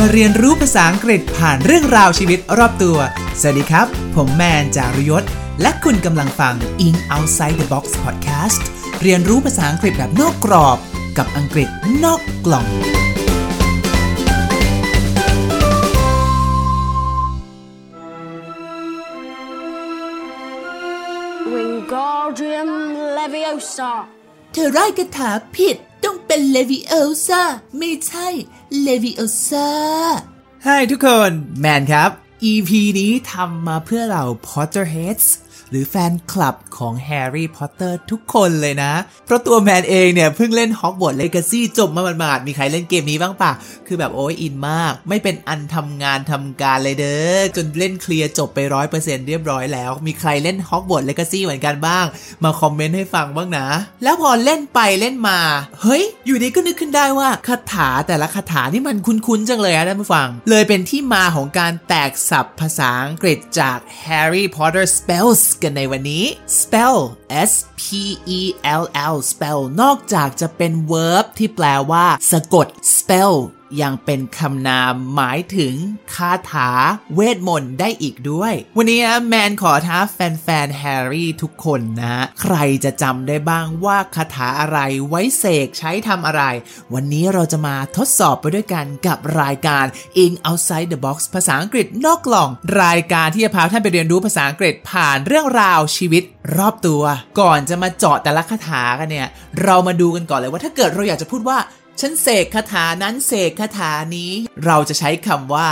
มาเรียนรู้ภาษาอังกฤษผ่านเรื่องราวชีวิตรอบตัว สวัสดีครับ ผมแมนจารุยศ และคุณกำลังฟัง In Outside the Box Podcast เรียนรู้ภาษาอังกฤษแบบนอกกรอบ กับอังกฤษนอกกล่อง Wingardium Leviosa. เธอไร้คาถาผิดต้อง เป็น Leviosa ไม่ใช่ Leviosa Hi ทุกคน แมนครับ EP นี้ทำมาเพื่อเรา Potterheads หรือแฟนคลับของแฮร์รี่พอตเตอร์ทุกคนเลยนะ เพราะตัวแมนเองเนี่ย เพิ่งเล่น Hogwarts Legacy จบมาหมาดๆมีใครเล่นเกมนี้บ้างปะคือแบบโอ้ยอินมาก ไม่เป็นอันทำงานทำการเลยเด้อ จนเล่นเคลียร์จบไปร้อยเปอร์เซ็นต์เรียบร้อยแล้ว มีใครเล่น Hogwarts Legacy เหมือนกันบ้าง มาคอมเมนต์ให้ฟังบ้างนะ แล้วพอเล่นไปเล่นมา เฮ้ย อยู่ดีก็นึกขึ้นได้ว่าคาถาแต่ละคาถานี่มันคุ้นๆจังเลยอะท่านผู้ฟัง เลยเป็นที่มาของการแตกศัพท์ภาษาอังกฤษจาก Harry Potter spells กันในวันนี้ spell S P E L L spell นอกจากจะเป็น verb ที่แปลว่า สะกด spell ยังเป็นคำนามหมายถึงคาถาเวทมนต์ได้อีกด้วย วันนี้แมนขอท้าแฟนๆแฮร์รี่ทุกคนนะ ใครจะจำได้บ้างว่าคาถาอะไรไว้เสกใช้ทำอะไร วันนี้เราจะมาทดสอบไปด้วยกันกับรายการ In Outside the Box ภาษาอังกฤษนอกกล่อง รายการที่จะพาท่านไปเรียนรู้ภาษาอังกฤษผ่านเรื่องราวชีวิตรอบตัว ก่อนจะมาเจาะแต่ละคาถากันเนี่ย เรามาดูกันก่อนเลยว่าถ้าเกิดเราอยากจะพูดว่า ฉันเสกคาถานั้นเสกคาถานี้ เราจะใช้คำว่า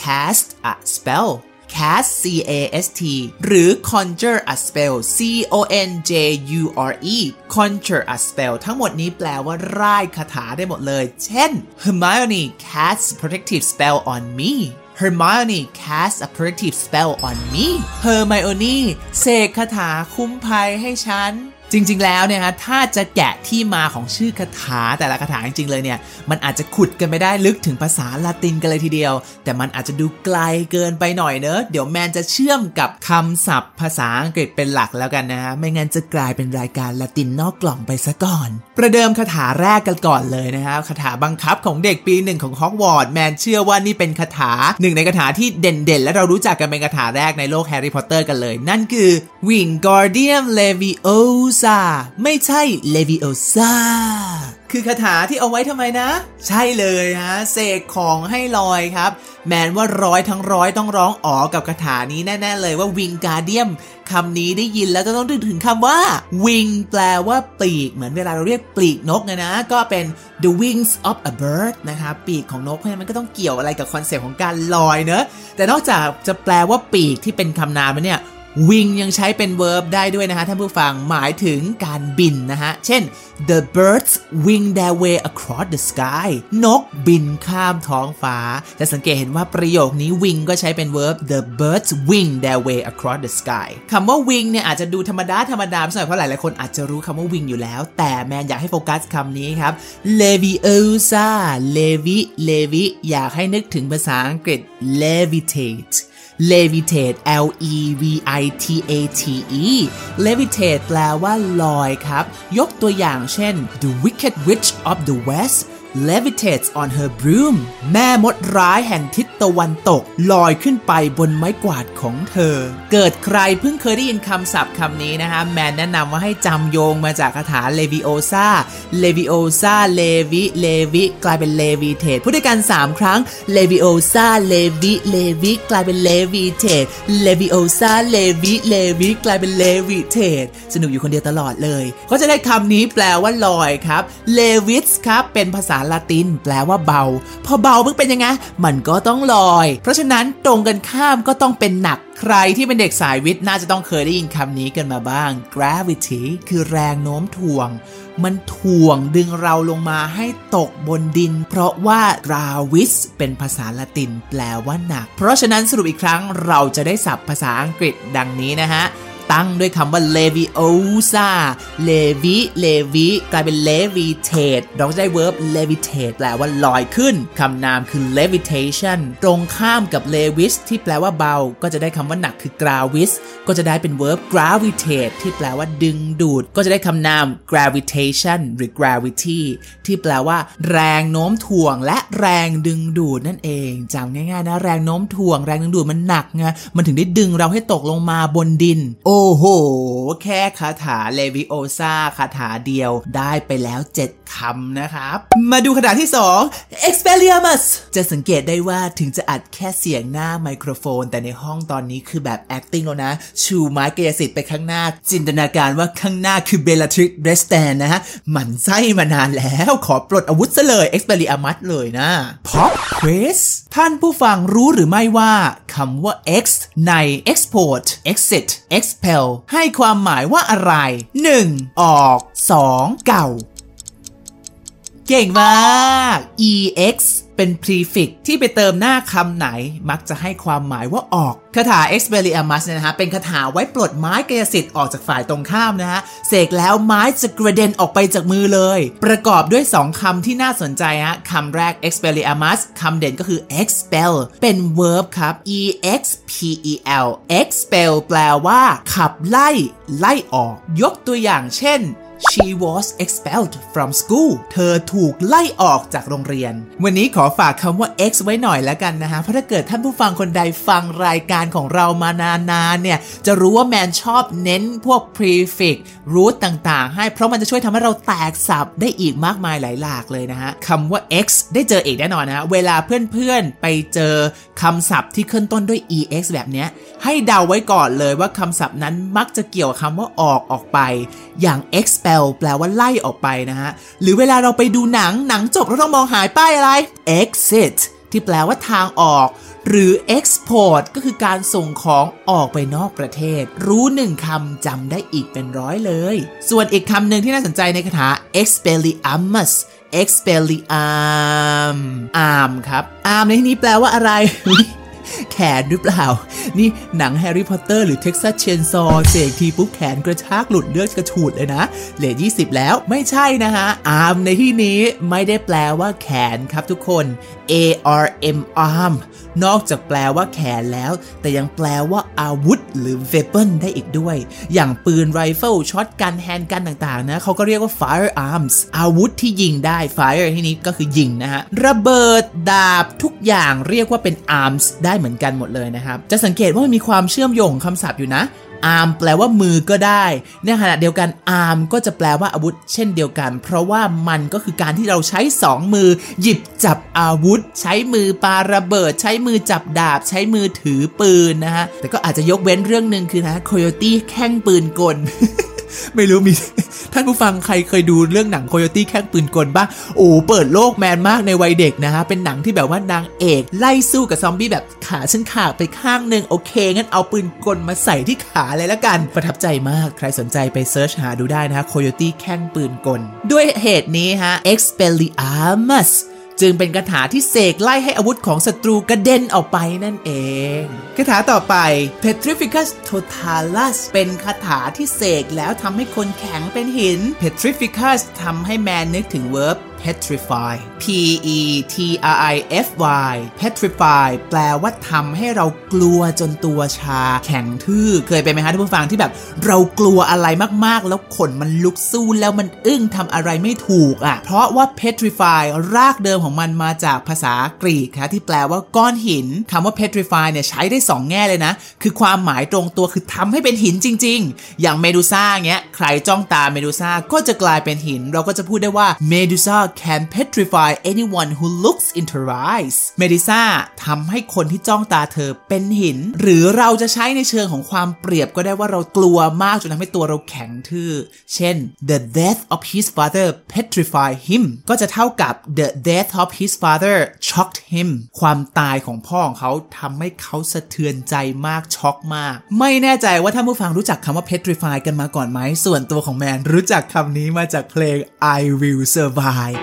cast a spell cast c a s t หรือ conjure a spell c o n j u r e conjure a spell ทั้งหมดนี้แปลว่าร่ายคาถาได้หมดเลย เช่น Hermione casts protective spell on me Hermione casts a protective spell on me Hermione เสกคาถาคุ้มภัยให้ฉัน จริง ๆ แล้วเนี่ยฮะถ้าจะแกะที่มาของชื่อคาถาแต่ละคาถาจริง ๆ เลยเนี่ยมันอาจจะขุดกันไม่ได้ลึกถึงภาษาละตินกันเลยทีเดียว แต่มันอาจจะดูไกลเกินไปหน่อยเนอะเดี๋ยวแมนจะเชื่อมกับคำศัพท์ ภาษาอังกฤษเป็นหลักแล้วกันนะฮะไม่งั้นจะกลายเป็นรายการละตินนอกกล่องไปซะก่อน ประเดิมคาถาแรกกันก่อนเลยนะฮะคาถาบังคับของเด็กปีหนึ่งของฮอกวอตส์แมนเชื่อว่านี่เป็นคาถาหนึ่งในคาถาที่เด่นๆ และเรารู้จักกันเป็นคาถาแรกในโลกแฮร์รี่พอตเตอร์กันเลย นั่นคือ Wingardium Leviosa ไม่ใช่ Leviosa คือคาถาที่เอาไว้ทำไมนะ ใช่เลยฮะเสกของให้ลอยครับ แมนว่าร้อยทั้งร้อยต้องร้องอ๋อกับคาถานี้แน่ๆเลยว่า Wingardium คำนี้ได้ยินแล้วจะต้องนึกถึงคำว่า wing แปลว่าปีก เหมือนเวลาเราเรียกปีกนกนะนะ ก็เป็น the wings of a bird นะครับปีกของนกเพราะฉะนั้นมันก็ต้องเกี่ยวอะไรกับคอนเซปต์ของการลอยเนอะแต่นอกจากจะแปลว่าปีกที่เป็นคำนามแล้วเนี่ย wing ยังใช้เป็น verb ได้ด้วยนะฮะท่านผู้ฟังหมายถึงการบินนะฮะ เช่น the birds wing their way across the sky นกบินข้ามท้องฟ้า จะสังเกตเห็นว่าประโยคนี้ wing ก็ใช้เป็น verb the birds wing their way across the sky คำว่า wing เนี่ยอาจจะดูธรรมดาธรรมดาสักหน่อยเพราะหลายๆคนอาจจะรู้คำว่า wing อยู่แล้ว แต่แมนอยากให้โฟกัสคำนี้ครับ leviosa levi levi อยากให้นึกถึงภาษาอังกฤษ levitate levitate L E V I T A T E levitate แปลว่าลอยครับ ยกตัวอย่างเช่น the wicked witch of the west levitates on her broom แม่มดร้ายแห่งทิศตะวันตก ลอยขึ้นไปบนไม้กวาดของเธอ เกิดใครเพิ่งเคยได้ยินคำศัพท์คำนี้นะคะ แมนแนะนำว่าให้จำโยงมาจากคาถา leviosa leviosa levi levi กลายเป็น levitate พูดด้วยกัน 3 ครั้ง leviosa levi levi กลายเป็น levitate leviosa levi levi กลายเป็น levitate สนุกอยู่คนเดียวตลอดเลย ก็จะได้คำนี้แปลว่าลอยครับ levis ครับเป็นภาษาละติน แปลว่าเบา พอเบาเพิ่งเป็นยังไง มันก็ต้องลอย เพราะฉะนั้นตรงกันข้ามก็ต้องเป็นหนัก ใครที่เป็นเด็กสายวิทย์น่าจะต้องเคยได้ยินคำนี้กันมาบ้าง gravity คือแรงโน้มถ่วง มันถ่วงดึงเราลงมาให้ตกบนดิน เพราะว่า gravis เป็นภาษาละติน แปลว่าหนัก เพราะฉะนั้นสรุปอีกครั้งเราจะได้ศัพท์ภาษาอังกฤษดังนี้นะฮะ ตั้งด้วยคำว่า leviosa levi levi กลายเป็น levitate เราจะได้ verb levitate แปลว่าลอยขึ้นคำนามคือ levitation ตรงข้ามกับ levis ที่แปลว่าเบา ก็จะได้คำว่าหนักคือ gravis ก็จะได้เป็น verb gravitate ที่แปลว่าดึงดูด ก็จะได้คำนาม gravitation หรือ gravity ที่แปลว่า แรงโน้มถ่วงและแรงดึงดูดนั่นเองจำง่ายๆนะ แรงโน้มถ่วง แรงดึงดูดมันหนักไงมันถึงได้ดึงเราให้ตกลงมาบนดิน โอ้โห แค่คาถาเลวิโอซาคาถาเดียวได้ไปแล้ว7 คำนะครับ มาดูคาถาที่ 2 expelliarmus จะสังเกตได้ว่าถึงจะอัดแค่เสียงหน้าไมโครโฟน แต่ในห้องตอนนี้คือแบบ acting แล้วนะ ชูไม้กายสิทธิ์ไปข้างหน้า จินตนาการว่าข้างหน้าคือเบลทริกเบสแตนนะฮะหมันไส้มานานแล้วขอปลดอาวุธซะเลย expelliarmus เลยนะ pop quiz ท่านผู้ฟังรู้หรือไม่ว่าคำว่า x ใน export exit expel ให้ความหมายว่าอะไร 1. ออก 2. เก่า เก่งมาก ex เป็น prefix ที่ไปเติมหน้าคำไหนมักจะให้ความหมายว่าออกคาถา expelliarmus เนี่ยนะฮะเป็นคาถาไว้ปลดไม้กายสิทธิ์ออกจากฝ่ายตรงข้ามนะฮะเสกแล้วไม้จะกระเด็นออกไปจากมือเลย ประกอบด้วย 2คำที่น่าสนใจฮะคำแรก expelliarmus คำเด่นก็คือ expel เป็น verb ครับ e x p e l expel แปลว่า ขับไล่ ไล่ออก ยกตัวอย่างเช่น She was expelled from school เธอถูกไล่ออกจากโรงเรียน วันนี้ขอฝากคำว่า x ไว้หน่อยแล้วกันนะฮะ เพราะถ้าเกิดท่านผู้ฟังคนใดฟังรายการของเรามานานๆเนี่ย จะรู้ว่าแมนชอบเน้นพวก prefix root ต่างๆ ให้ เพราะมันจะช่วยทำให้เราแตกสับได้อีกมากมายหลายหลากเลยนะฮะคำว่า x ได้เจออีกแน่นอนนะฮะ เวลาเพื่อนๆไปเจอคำศัพท์ที่ขึ้นต้นด้วย ex แบบเนี้ย ให้เดาไว้ก่อนเลยว่าคำศัพท์นั้นมักจะเกี่ยวกับคำว่าออกออกไป อย่าง expel แปลว่าไล่ออกไปนะฮะ หรือเวลาเราไปดูหนังหนังจบเราต้องมองหาป้ายอะไร exit ที่แปลว่าทางออก หรือ export ก็คือการส่งของออกไปนอกประเทศ รู้หนึ่งคำจำได้อีกเป็นร้อยเลย ส่วนอีกคำหนึ่งที่น่าสนใจในคาถา expelliarmus expelliarm arm ครับ arm ในที่นี้แปลว่าอะไร แขนหรือเปล่า นี่หนังแฮร์รี่พอตเตอร์หรือ Texas Chainsaw เสกทีปุ๊บแขนกระชากหลุดเลือดกระฉูดเลยนะเหลือ20แล้วไม่ใช่นะฮะ arm ในที่นี้ไม่ได้แปลว่าแขนครับทุกคน A R M arm นอกจากแปลว่าแขนแล้ว แต่ยังแปลว่าอาวุธ หรือ weapon ได้อีกด้วย อย่างปืนไรเฟิล shotgun handgun ต่างๆนะเขาก็เรียกว่า firearms อาวุธที่ยิงได้ fire ที่นี้ก็คือยิงนะฮะ ระเบิดดาบทุกอย่างเรียกว่าเป็น arms ได้เหมือนกันหมดเลยนะครับ จะสังเกตว่ามันมีความเชื่อมโยงของคำศัพท์อยู่นะ arm แปลว่ามือก็ได้ ในขณะเดียวกัน arm ก็จะแปลว่าอาวุธ เช่นเดียวกัน เพราะว่ามันก็คือการที่เราใช้สองมือ หยิบจับอาวุธ ใช้มือปาระเบิด ใช้มือจับดาบ ใช้มือถือปืนนะฮะแต่ก็อาจจะยกเว้นเรื่องหนึ่งคือนะโคโยตี้แข้งปืนกล ไม่รู้มี ท่านผู้ฟังใครเคยดูเรื่องหนังโคโยตี้แข้งปืนกลบ้างโอ้เปิดโลกแมนมากในวัยเด็กนะฮะ เป็นหนังที่แบบว่านางเอกไล่สู้กับซอมบี้แบบขาฉันขาดไปข้างหนึ่งโอเค งั้นเอาปืนกลมาใส่ที่ขาเลยละกัน ประทับใจมากใครสนใจไป search หาดูได้นะฮะโคโยตี้แข้งปืนกล ด้วยเหตุนี้ฮะ expelliarmus จึงเป็นคาถาที่เสกไล่ให้อาวุธของศัตรูกระเด็นออกไปนั่นเองคาถาต่อไป petrificus totalus เป็นคาถาที่เสกแล้วทำให้คนแข็งเป็นหิน petrificus ทำให้แมนนึกถึง verb petrify p e t r i f y petrify แปลว่าทำให้เรากลัวจนตัวชา แข็งทื่อ เคยเป็นไหมคะท่านผู้ฟังที่แบบ เรากลัวอะไรมากๆ แล้วขนมันลุกสู้แล้วมันอึ้งทำอะไรไม่ถูกอะ เพราะว่า petrify รากเดิมของมันมาจากภาษากรีกค่ะที่แปลว่าก้อนหินคำว่า petrify เนี่ยใช้ได้ 2 แง่เลยนะ คือความหมายตรงตัวคือทำให้เป็นหินจริง ๆ อย่างเมดูซ่าเงี้ยใครจ้องตาเมดูซ่าก็จะกลายเป็นหิน เราก็จะพูดได้ว่าเมดูซ่า Medusa can petrify anyone who looks into her eyes เมดิซ่าทำให้คนที่จ้องตาเธอเป็นหิน หรือเราจะใช้ในเชิงของความเปรียบก็ได้ว่าเรากลัวมากจนทำให้ตัวเราแข็งทื่อ เช่น the death of his father petrified him ก็จะเท่ากับ the death of his father shocked him ความตายของพ่อของเขาทำให้เขาสะเทือนใจมากช็อกมาก ไม่แน่ใจว่าท่านผู้ฟังรู้จักคำว่า petrify กันมาก่อนไหมส่วนตัวของแมนรู้จักคำนี้มาจากเพลง I Will Survive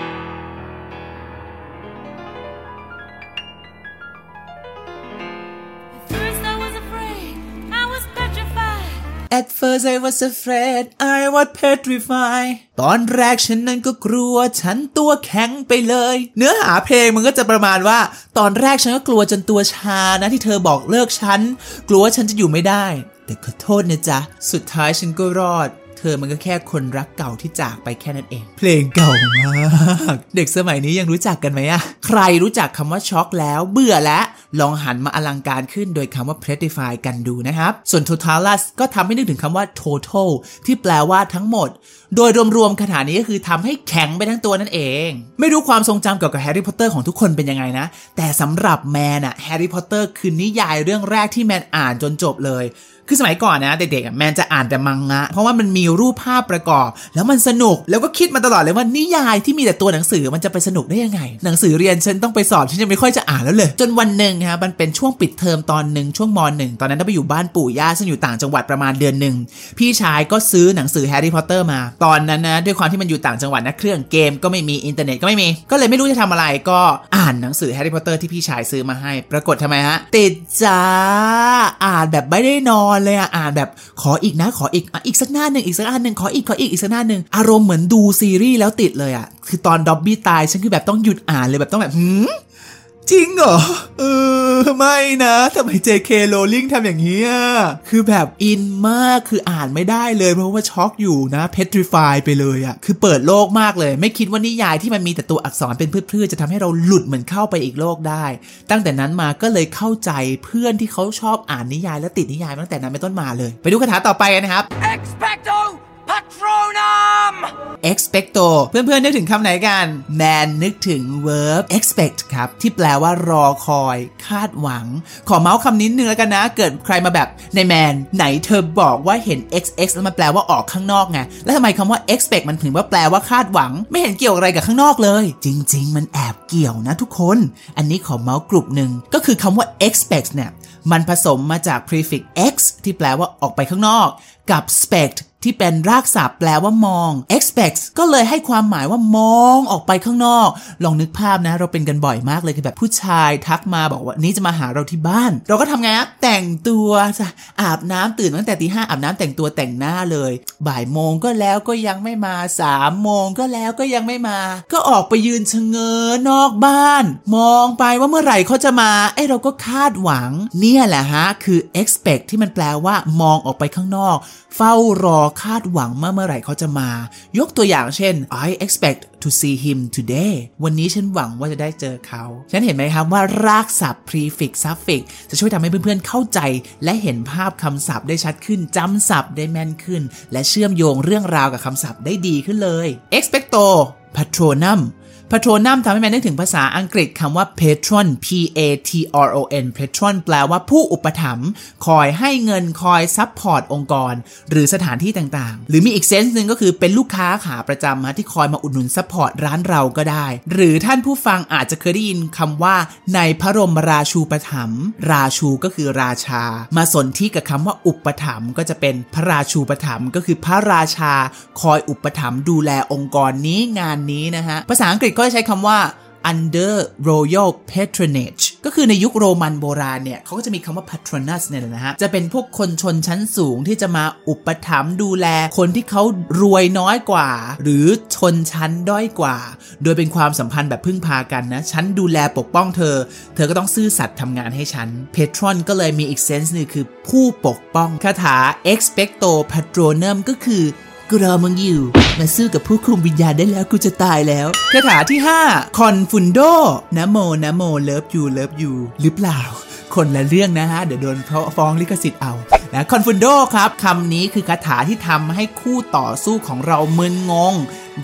At first I was afraid I was petrified ตอนแรกฉันนั้นก็กลัวฉันตัวแข็งไปเลย เนื้อหาเพลงมันก็จะประมาณว่า ตอนแรกฉันก็กลัวจนตัวชานะที่เธอบอกเลิกฉัน กลัวว่าฉันจะอยู่ไม่ได้ แต่ขอโทษนะจ๊ะ สุดท้ายฉันก็รอด อมันก็แค่คนรักเก่าที่จากไปแค่นั้นเอง เพลงเก่ามาก เด็กสมัยนี้ยังรู้จักกันไหมอะใครรู้จักคำว่าช็อกแล้วเบื่อแล้วลองหันมาอลังการขึ้นโดยคำว่า petrify กันดูนะครับ ส่วน totalus ก็ทำให้นึกถึงคำว่า total ที่แปลว่าทั้งหมด โดยรวมๆคาถานี้ก็คือทำให้แข็งไปทั้งตัวนั่นเอง ไม่รู้ความทรงจำเกี่ยวกับแฮร์รี่พอตเตอร์ของทุกคนเป็นยังไงนะ แต่สำหรับแมนอะแฮร์รี่พอตเตอร์คือนิยายเรื่องแรกที่แมนอ่านจนจบเลย คือสมัยก่อนนะเด็กๆแมนจะอ่านแต่มังงะ เพราะว่ามันมีรูปภาพประกอบ แล้วมันสนุกแล้วก็คิดมาตลอดเลยว่านิยายที่มีแต่ตัวหนังสือมันจะไปสนุกได้ยังไง หนังสือเรียนฉันต้องไปสอบฉันยังไม่ค่อยจะอ่านแล้วเลย จนวันหนึ่งฮะมันเป็นช่วงปิดเทอมตอนหนึ่งช่วงมหนึ่งตอนนั้นต้องไปอยู่บ้านปู่ย่าซึ่งอยู่ต่างจังหวัดประมาณเดือนหนึ่งพี่ชายก็ซื้อหนังสือแฮร์รี่พอตเตอร์มาตอนนั้นนะด้วยความที่มันอยู่ต่างจังหวัดนะเครื่องเกมก็ไม่มีอินเทอร์เน็ตก็ไม่มี ก็เลยไม่รู้จะทำอะไรก็อ่านหนังสือแฮร์รี่พอตเตอร์ที่พี่ชายซื้อมาให้ ปรากฏทำไมฮะติดจ้าอ่านแบบไม่ได้นอนเลยอะอ่านแบบขออีกนะขออีกอีกสักหน้าหนึ่งอีกสักหน้าหนึ่งขออีกขออีกอีกสักหน้าหนึ่งอารมณ์เหมือนดูซีรีส์แล้วติดเลยอะคือตอนด็อบบี้ตายฉันคือแบบต้องหยุดอ่านเลยแบบต้องแบบหืม จริงเหรอ เออ ไม่นะทำไม JK Rowling ทำอย่างนี้อะ คือแบบอินมาก คืออ่านไม่ได้เลย เพราะว่าช็อกอยู่นะ petrify ไปเลยอะ คือเปิดโลกมากเลย ไม่คิดว่านิยายที่มันมีแต่ตัวอักษรเป็นพืชๆจะทำให้เราหลุดเหมือนเข้าไปอีกโลกได้ ตั้งแต่นั้นมาก็เลยเข้าใจเพื่อนที่เขาชอบอ่านนิยายและติดนิยายตั้งแต่นั้นเป็นต้นมาเลย ไปดูคาถาต่อไปนนะครับ Expecto Patronum! expecto เพื่อนๆนึกถึงคำไหนกันแมนนึกถึง verb expect ครับ ที่แปลว่ารอคอย คาดหวัง ขอเมาส์คำนี้นึงแล้วกันนะ เกิดใครมาแบบในแมนไหนเธอบอกว่าเห็น xx แล้วมันแปลว่าออกข้างนอกไง แล้วทำไมคำว่า expect มันถึงว่าแปลว่าคาดหวัง ไม่เห็นเกี่ยวอะไรกับข้างนอกเลย จริง ๆ มันแอบเกี่ยวนะทุกคน อันนี้ขอเมาส์กลุ่มหนึ่งก็คือคำว่า expect เนี่ยมันผสมมาจาก prefix x ที่แปลว่าออกไปข้างนอก กับ spect ที่เป็นรากศัพท์แปลว่ามอง expect ก็เลยให้ความหมายว่ามองออกไปข้างนอก ลองนึกภาพนะ เราเป็นกันบ่อยมากเลยคือแบบผู้ชายทักมาบอกว่านี้จะมาหาเราที่บ้าน เราก็ทำไงครับแต่งตัวอาบน้ำตื่นตั้งแต่ตีห้าอาบน้ำแต่งตัวแต่งหน้าเลย บ่ายโมงก็แล้วก็ยังไม่มาสามโมงก็แล้วก็ยังไม่มา ก็ออกไปยืนชะเง้อนอกบ้าน มองไปว่าเมื่อไหร่เขาจะมาไอเราก็คาดหวัง เนี่ยแหละฮะคือ expect ที่มันแปลว่ามองออกไปข้างนอกเฝ้ารอคาดหวังเมื่อเมื่อไหร่เขาจะมา ยกตัวอย่างเช่น I expect to see him today วันนี้ฉันหวังว่าจะได้เจอเขา ฉันเห็นไหมครับว่ารากศัพท์ prefix suffix จะช่วยทำให้เพื่อนๆเข้าใจ และเห็นภาพคำศัพท์ได้ชัดขึ้นจำศัพท์ได้แม่นขึ้น และเชื่อมโยงเรื่องราวกับคำศัพท์ได้ดีขึ้นเลย expecto patronum patronum ทำให้แมนนึกถึงภาษาอังกฤษคำว่า patron p a t r o n patron แปลว่าผู้อุปถัมภ์คอยให้เงินคอย support องค์กร หรือสถานที่ต่างๆ หรือมีอีก sense หนึ่งก็คือเป็นลูกค้าขาประจำฮะที่คอยมาอุดหนุน support ร้านเราก็ได้ หรือท่านผู้ฟังอาจจะเคยได้ยินคำว่า ในพระบรมราชูปถัมภ์ราชูก็คือราชา มาสนธิกับคำว่าอุปถัมภ์ก็จะเป็นพระราชูปถัมภ์ก็คือพระราชา คอยอุปถัมภ์ดูแลองค์กรนี้งานนี้นะฮะภาษาอังกฤษก็จะใช้คำว่า under royal patronage ก็คือในยุคโรมันโบราณเนี่ยเขาก็จะมีคำว่า patronus เนี่ยแหละนะฮะ จะเป็นพวกคนชนชั้นสูงที่จะมาอุปถัมภ์ดูแลคนที่เขารวยน้อยกว่า หรือชนชั้นด้อยกว่า โดยเป็นความสัมพันธ์แบบพึ่งพากันนะ ฉันดูแลปกป้องเธอ เธอก็ต้องซื่อสัตย์ทำงานให้ฉัน patron ก็เลยมีอีก sense นึงคือผู้ปกป้องคาถา expecto patronum ก็คือ กูรอมึงอยู่ มาสู้กับผู้คุมวิญญาณได้แล้วกูจะตายแล้วคาถาที่ 5 confundo นะโมนะโม love you love you หรือเปล่า คนละเรื่องนะฮะ เดี๋ยวโดนเขาฟ้องลิขสิทธิ์เอานะคอนฟุนโดครับคำนี้คือคาถาที่ทำให้คู่ต่อสู้ของเรามึนงง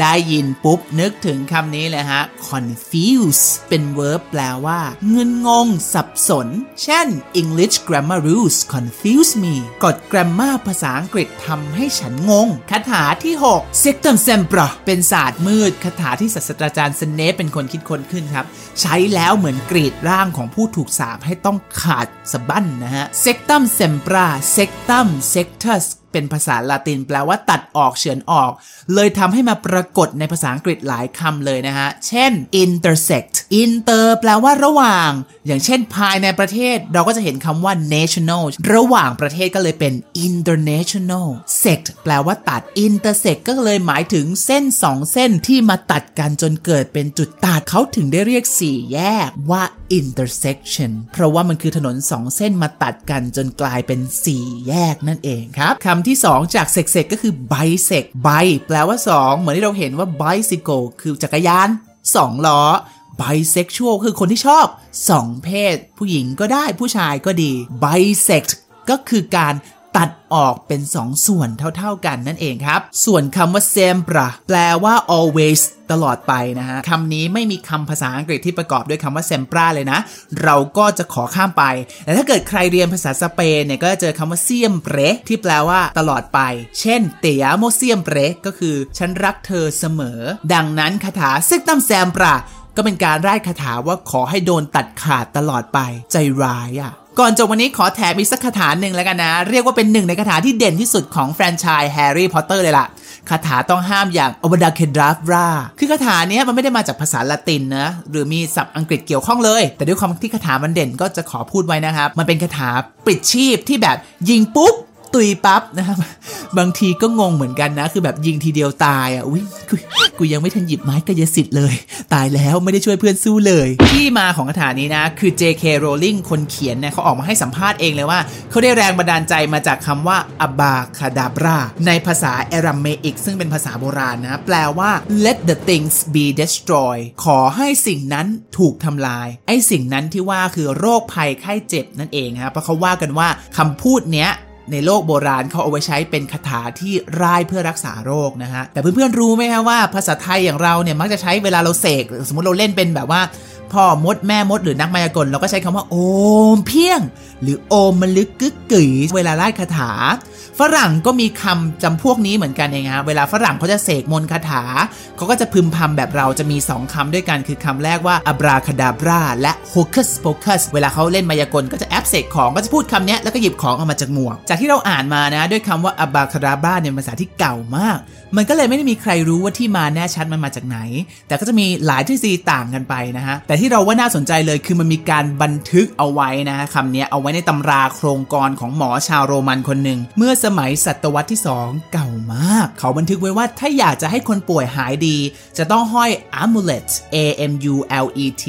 ได้ยินปุ๊บนึกถึงคำนี้เลยฮะ confuse เป็น verb แปลว่าเงินงง สับสน เช่น English grammar rules confuse me กฎ grammar ภาษาอังกฤษทำให้ฉันงง คาถาที่ 6 sectum sempra เป็นศาสตร์มืด คาถาที่ศาสตราจารย์สเนปเป็นคนคิดค้นขึ้นครับ ใช้แล้วเหมือนกรีดร่างของผู้ถูกสาปให้ต้องขาดสะบั้นนะฮะ sectum sempra sectum sectus เป็นภาษาละตินแปลว่าตัดออกเฉือนออก เลยทำให้มาปรากฏในภาษาอังกฤษหลายคำเลยนะฮะ เช่น intersect inter แปลว่าระหว่าง อย่างเช่นภายในประเทศเราก็จะเห็นคำว่า national ระหว่างประเทศก็เลยเป็น international sect แปลว่าตัด intersect ก็เลยหมายถึงเส้นสองเส้นที่มาตัดกันจนเกิดเป็นจุดตัดเขาถึงได้เรียกสี่แยกว่า intersection เพราะว่ามันคือถนนสองเส้นมาตัดกันจนกลายเป็นสี่แยกนั่นเองครับคำที่ 2 จาก sec sec ก็คือ bisect bi แปลว่า 2 เหมือนที่เราเห็นว่า bicycle คือจักรยาน 2 ล้อ bisexual คือคนที่ชอบ 2 เพศ ผู้หญิงก็ได้ผู้ชายก็ดี bisect ก็คือการ ตัดออกเป็น2ส่วนเท่าๆกันนั่นเองครับ ส่วนคำว่า sempre แปลว่า always ตลอดไปนะฮะคำนี้ไม่มีคำภาษาอังกฤษที่ประกอบด้วยคำว่า sempre เลยนะ เราก็จะขอข้ามไปแต่ถ้าเกิดใครเรียนภาษาสเปนเนี่ยก็จะเจอคำว่า siempre ที่แปลว่าตลอดไป เช่น te amo siempre ก็คือฉันรักเธอเสมอ ดังนั้นคาถา sectumsempra ก็เป็นการร่ายคาถาว่าขอให้โดนตัดขาดตลอดไปใจร้ายอะ่ะ ก่อนจบวันนี้ขอแถมอีกสักคาถาหนึ่งแล้วกันนะ เรียกว่าเป็นหนึ่งในคาถาที่เด่นที่สุดของแฟรนไชส์แฮร์รี่พอตเตอร์เลยล่ะคาถาต้องห้ามอย่างอวดาเคดราฟราคือคาถาเนี้ยมันไม่ได้มาจากภาษาละตินนะ หรือมีศัพท์อังกฤษเกี่ยวข้องเลย แต่ด้วยความที่คาถามันเด่นก็จะขอพูดไว้นะครับ มันเป็นคาถาปิดชีพที่แบบยิงปุ๊บ ตุยปั๊บนะครับบางทีก็งงเหมือนกันนะ คือแบบยิงทีเดียวตายอะอุ้ยกูกูยังไม่ทันหยิบไม้กายสิทธิ์เลย ตายแล้วไม่ได้ช่วยเพื่อนสู้เลย ที่มาของคาถานี้นะ คือ J.K. Rowling คนเขียนเนี่ยเขาออกมาให้สัมภาษณ์เองเลยว่า เขาได้แรงบันดาลใจมาจากคำว่า abacadabra ในภาษา Aramaic ซึ่งเป็นภาษาโบราณนะ แปลว่า let the things be destroyed ขอให้สิ่งนั้นถูกทำลาย ไอ้สิ่งนั้นที่ว่าคือโรคภัยไข้เจ็บนั่นเองครับเพราะเขาว่ากันว่าคำพูดเนี้ย ในโลกโบราณเขาเอาไว้ใช้เป็นคาถาที่ร่ายเพื่อรักษาโรคนะฮะแต่เพื่อนๆรู้ไหมฮะว่าภาษาไทยอย่างเราเนี่ยมักจะใช้เวลาเราเสกสมมติเราเล่นเป็นแบบว่า พ่อมดแม่มดหรือนักมายากลเราก็ใช้คำว่าโอมเพียง หรือโอมมันลึกกึกกึ๋ยเวลาไล่คาถา ฝรั่งก็มีคำจำพวกนี้เหมือนกันเองฮะเวลาฝรั่งเขาจะเสกมนคาถาเขาก็จะพึมพำแบบเราจะมี 2คำด้วยกัน คือคำแรกว่า abracadabra และ hocus pocus เวลาเขาเล่นมายากลก็จะแอปเสกของก็จะพูดคำนี้แล้วก็หยิบของออกมาจากหมวก จากที่เราอ่านมานะด้วยคำว่า abracadabra เนี่ยเป็นภาษาที่เก่ามาก มันก็เลยไม่ได้มีใครรู้ว่าที่มาแน่ชัดมันมาจากไหน แต่ก็จะมีหลายทฤษฎีต่างกันไปนะฮะแต่ที่เราว่าน่าสนใจเลยคือมันมีการบันทึกเอาไว้นะฮะคำนี้เอาไว้ในตำราโครงกรของหมอชาวโรมันคนหนึ่ง เมื่อสมัยศตวรรษที่ 2 เก่ามาก เขาบันทึกไว้ว่าถ้าอยากจะให้คนป่วยหายดี จะต้องห้อย amulet a m u l e t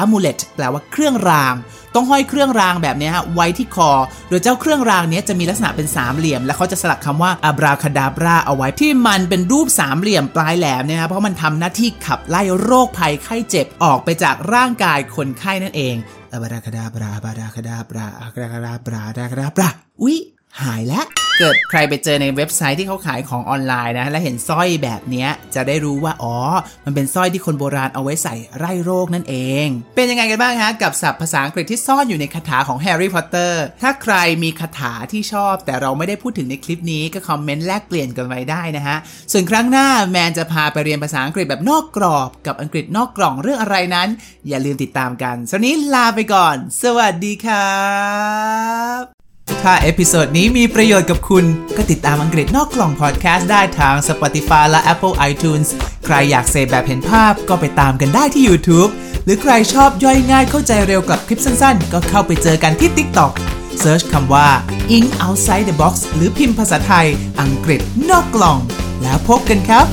amulet แปลว่าเครื่องรางต้องห้อยเครื่องรางแบบนี้ฮะไว้ที่คอ โดยเจ้าเครื่องรางนี้จะมีลักษณะเป็นสามเหลี่ยม และเขาจะสลักคำว่าอับราคดาบราเอาไว้ที่มันเป็นรูปสามเหลี่ยมปลายแหลมเนี่ยครับเพราะมันทำหน้าที่ขับไล่โรคภัยไข้เจ็บออกไปจากร่างกายคนไข้นั่นเอง abracadabra abracadabra abracadabra abracadabra อุ๊ย หายแล้วเกิดใครไปเจอในเว็บไซต์ที่เขาขายของออนไลน์นะ และเห็นสร้อยแบบนี้จะได้รู้ว่าอ๋อ มันเป็นสร้อยที่คนโบราณเอาไว้ใส่ไล่โรคนั่นเอง เป็นยังไงกันบ้างฮะกับศัพท์ภาษาอังกฤษที่ซ่อนอยู่ในคาถาของแฮร์รี่พอตเตอร์ถ้าใครมีคาถาที่ชอบ แต่เราไม่ได้พูดถึงในคลิปนี้ก็คอมเมนต์แลกเปลี่ยนกันไว้ได้นะฮะส่วนครั้งหน้าแมนจะพาไปเรียนภาษาอังกฤษแบบนอกกรอบ กับอังกฤษนอกกล่องเรื่องอะไรนั้น อย่าลืมติดตามกันส่วนวันนี้ลาไปก่อน สวัสดีครับ ถ้า episode นี้มีประโยชน์กับคุณ ก็ติดตามอังกฤษนอกกล่องพอดแคสต์ได้ทาง Spotify และ Apple iTunes ใครอยากเสพแบบเห็นภาพก็ไปตามกันได้ที่ YouTube หรือใครชอบย่อยง่ายเข้าใจเร็วกับคลิปสั้นๆ ก็เข้าไปเจอกันที่ TikTok search คำว่า Eng Outside the Box หรือพิมพ์ภาษาไทย อังกฤษนอกกล่อง แล้วพบกันครับ